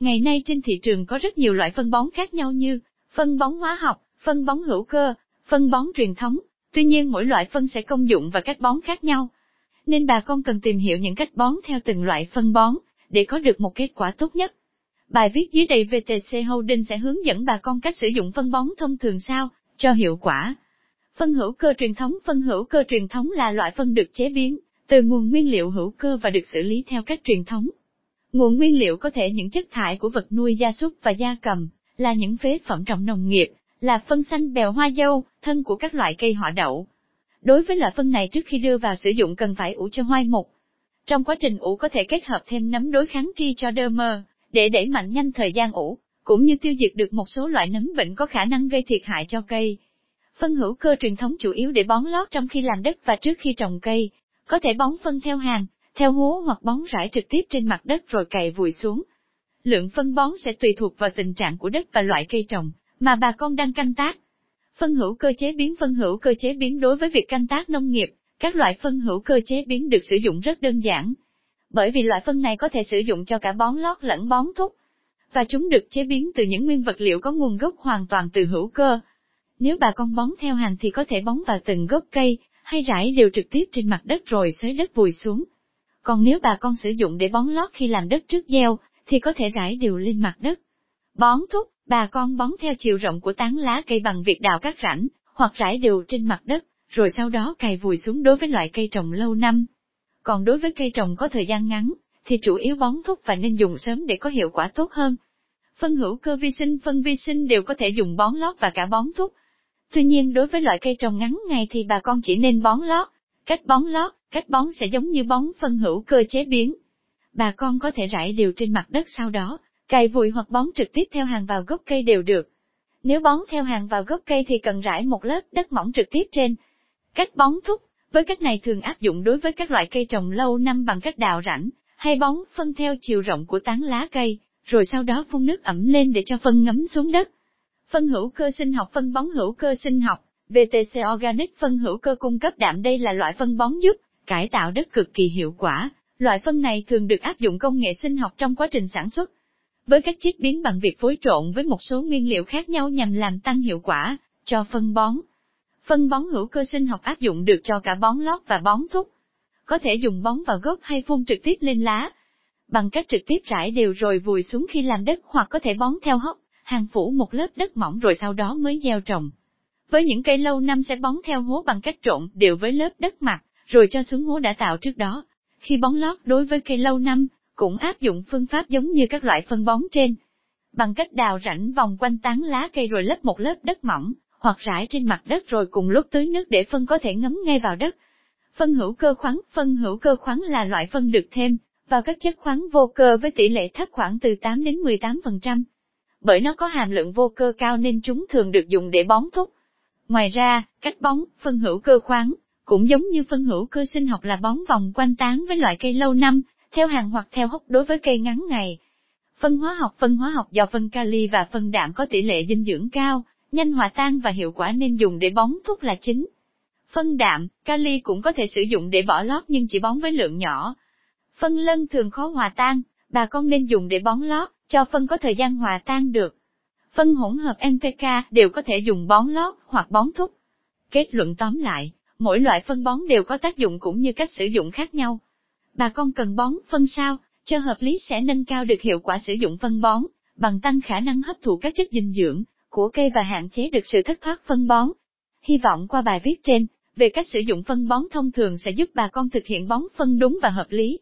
Ngày nay trên thị trường có rất nhiều loại phân bón khác nhau như phân bón hóa học, phân bón hữu cơ, phân bón truyền thống, tuy nhiên mỗi loại phân sẽ công dụng và cách bón khác nhau. Nên bà con cần tìm hiểu những cách bón theo từng loại phân bón, để có được một kết quả tốt nhất. Bài viết dưới đây VTC Holding sẽ hướng dẫn bà con cách sử dụng phân bón thông thường sao, cho hiệu quả. Phân hữu cơ truyền thống Phân hữu cơ truyền thống là loại phân được chế biến từ nguồn nguyên liệu hữu cơ và được xử lý theo cách truyền thống. Nguồn nguyên liệu có thể những chất thải của vật nuôi gia súc và gia cầm, là những phế phẩm trọng nông nghiệp, là phân xanh bèo hoa dâu, thân của các loại cây họ đậu. Đối với loại phân này trước khi đưa vào sử dụng cần phải ủ cho hoai mục. Trong quá trình ủ có thể kết hợp thêm nấm đối kháng tri cho đơ mơ, để đẩy mạnh nhanh thời gian ủ, cũng như tiêu diệt được một số loại nấm bệnh có khả năng gây thiệt hại cho cây. Phân hữu cơ truyền thống chủ yếu để bón lót trong khi làm đất và trước khi trồng cây, có thể bón phân theo hàng, theo hố hoặc bón rải trực tiếp trên mặt đất rồi cày vùi xuống. Lượng phân bón sẽ tùy thuộc vào tình trạng của đất và loại cây trồng mà bà con đang canh tác. Phân hữu cơ chế biến Phân hữu cơ chế biến đối với việc canh tác nông nghiệp, các loại phân hữu cơ chế biến được sử dụng rất đơn giản. Bởi vì loại phân này có thể sử dụng cho cả bón lót lẫn bón thúc. Và chúng được chế biến từ những nguyên vật liệu có nguồn gốc hoàn toàn từ hữu cơ. Nếu bà con bón theo hàng thì có thể bón vào từng gốc cây, hay rải đều trực tiếp trên mặt đất rồi xới đất vùi xuống. Còn nếu bà con sử dụng để bón lót khi làm đất trước gieo, thì có thể rải đều lên mặt đất. Bón thúc, bà con bón theo chiều rộng của tán lá cây bằng việc đào các rãnh, hoặc rải đều trên mặt đất, rồi sau đó cày vùi xuống đối với loại cây trồng lâu năm. Còn đối với cây trồng có thời gian ngắn, thì chủ yếu bón thúc và nên dùng sớm để có hiệu quả tốt hơn. Phân hữu cơ vi sinh phân vi sinh đều có thể dùng bón lót và cả bón thúc. Tuy nhiên đối với loại cây trồng ngắn ngày thì bà con chỉ nên bón lót. Cách bón lót, cách bón sẽ giống như bón phân hữu cơ chế biến. Bà con có thể rải đều trên mặt đất sau đó, cày vùi hoặc bón trực tiếp theo hàng vào gốc cây đều được. Nếu bón theo hàng vào gốc cây thì cần rải một lớp đất mỏng trực tiếp trên. Cách bón thúc, với cách này thường áp dụng đối với các loại cây trồng lâu năm bằng cách đào rãnh, hay bón phân theo chiều rộng của tán lá cây, rồi sau đó phun nước ẩm lên để cho phân ngấm xuống đất. Phân hữu cơ sinh học Phân bón hữu cơ sinh học, VTC Organic phân hữu cơ cung cấp đạm đây là loại phân bón giúp cải tạo đất cực kỳ hiệu quả. Loại phân này thường được áp dụng công nghệ sinh học trong quá trình sản xuất. Với cách chiết biến bằng việc phối trộn với một số nguyên liệu khác nhau nhằm làm tăng hiệu quả cho phân bón. Phân bón hữu cơ sinh học áp dụng được cho cả bón lót và bón thúc. Có thể dùng bón vào gốc hay phun trực tiếp lên lá. Bằng cách trực tiếp rải đều rồi vùi xuống khi làm đất hoặc có thể bón theo hốc, hàng phủ một lớp đất mỏng rồi sau đó mới gieo trồng. Với những cây lâu năm sẽ bón theo hố bằng cách trộn đều với lớp đất mặt, rồi cho xuống hố đã tạo trước đó. Khi bón lót đối với cây lâu năm, cũng áp dụng phương pháp giống như các loại phân bón trên. Bằng cách đào rãnh vòng quanh tán lá cây rồi lấp một lớp đất mỏng, hoặc rải trên mặt đất rồi cùng lúc tưới nước để phân có thể ngấm ngay vào đất. Phân hữu cơ khoáng Phân hữu cơ khoáng là loại phân được thêm vào các chất khoáng vô cơ với tỷ lệ thấp khoảng từ 8 đến 18%. Bởi nó có hàm lượng vô cơ cao nên chúng thường được dùng để bón thúc. Ngoài ra, cách bón, phân hữu cơ khoáng, cũng giống như phân hữu cơ sinh học là bón vòng quanh tán với loại cây lâu năm, theo hàng hoặc theo hốc đối với cây ngắn ngày. Phân hóa học Phân hóa học do phân kali và phân đạm có tỷ lệ dinh dưỡng cao, nhanh hòa tan và hiệu quả nên dùng để bón thuốc là chính. Phân đạm, kali cũng có thể sử dụng để bỏ lót nhưng chỉ bón với lượng nhỏ. Phân lân thường khó hòa tan, bà con nên dùng để bón lót, cho phân có thời gian hòa tan được. Phân hỗn hợp NPK đều có thể dùng bón lót hoặc bón thúc. Kết luận tóm lại, mỗi loại phân bón đều có tác dụng cũng như cách sử dụng khác nhau. Bà con cần bón phân sao, cho hợp lý sẽ nâng cao được hiệu quả sử dụng phân bón, bằng tăng khả năng hấp thụ các chất dinh dưỡng của cây và hạn chế được sự thất thoát phân bón. Hy vọng qua bài viết trên, về cách sử dụng phân bón thông thường sẽ giúp bà con thực hiện bón phân đúng và hợp lý.